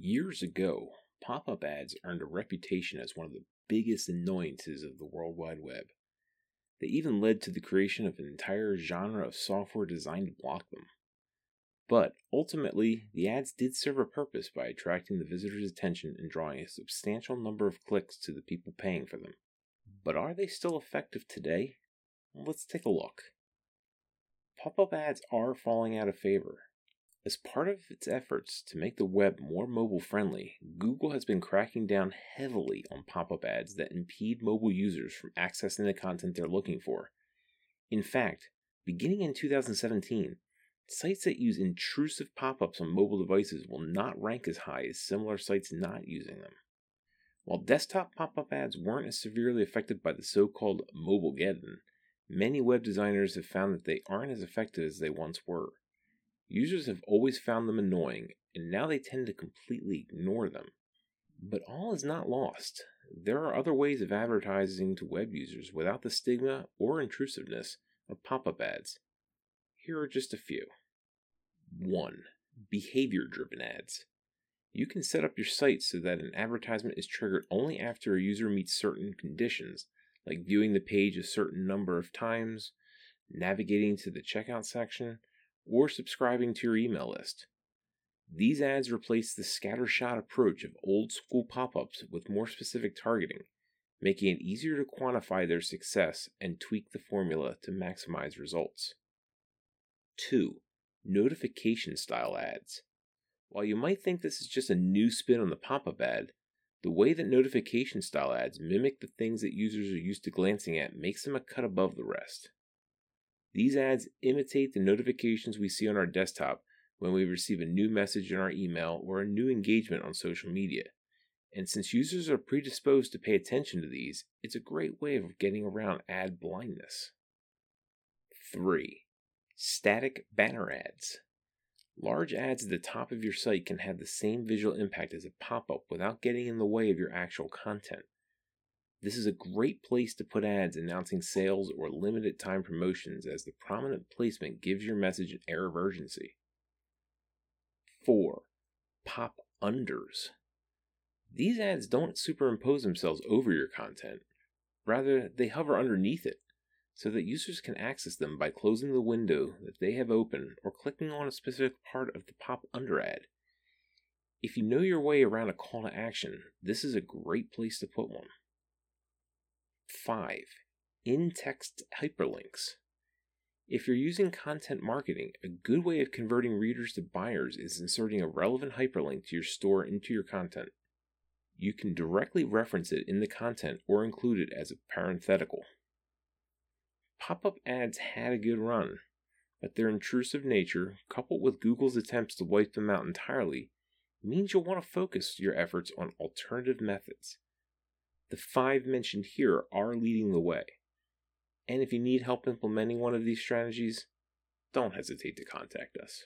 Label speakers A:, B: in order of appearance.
A: Years ago, pop up ads earned a reputation as one of the biggest annoyances of the World Wide Web. They even led to the creation of an entire genre of software designed to block them. But ultimately, the ads did serve a purpose by attracting the visitor's attention and drawing a substantial number of clicks to the people paying for them. But are they still effective today? let's take a look. Pop up ads are falling out of favor, as part of its efforts to make the web more mobile friendly, Google has been cracking down heavily on pop up ads that impede mobile users from accessing the content they're looking for. In fact, beginning in 2017, sites that use intrusive pop ups on mobile devices will not rank as high as similar sites not using them. While desktop pop up ads weren't as severely affected by the so called Mobilegeddon, many web designers have found that they aren't as effective as they once were. Users have always found them annoying, and now they tend to completely ignore them. But all is not lost. There are other ways of advertising to web users without the stigma or intrusiveness of pop up ads. Here are just a few. 1. Behavior driven ads. You can set up your site so that an advertisement is triggered only after a user meets certain conditions, like viewing the page a certain number of times, navigating to the checkout section, or subscribing to your email list. These ads replace the scattershot approach of old school pop ups with more specific targeting, making it easier to quantify their success and tweak the formula to maximize results. 2. Notification style ads. While you might think this is just a new spin on the pop up ad, the way that notification style ads mimic the things that users are used to glancing at makes them a cut above the rest. These ads imitate the notifications we see on our desktop when we receive a new message in our email or a new engagement on social media. And since users are predisposed to pay attention to these, it's a great way of getting around ad blindness. 3. Static banner ads. Large ads at the top of your site can have the same visual impact as a pop up without getting in the way of your actual content. This is a great place to put ads announcing sales or limited time promotions as the prominent placement gives your message an air of urgency. 4. Pop unders. These ads don't superimpose themselves over your content, rather, they hover underneath it so that users can access them by closing the window that they have open or clicking on a specific part of the pop under ad. If you know your way around a call to action, this is a great place to put one. 5. In text hyperlinks. If you're using content marketing, a good way of converting readers to buyers is inserting a relevant hyperlink to your store into your content. You can directly reference it in the content or include it as a parenthetical. Pop up ads had a good run, but their intrusive nature, coupled with Google's attempts to wipe them out entirely, means you'll want to focus your efforts on alternative methods. The five mentioned here are leading the way. And if you need help implementing one of these strategies, don't hesitate to contact us.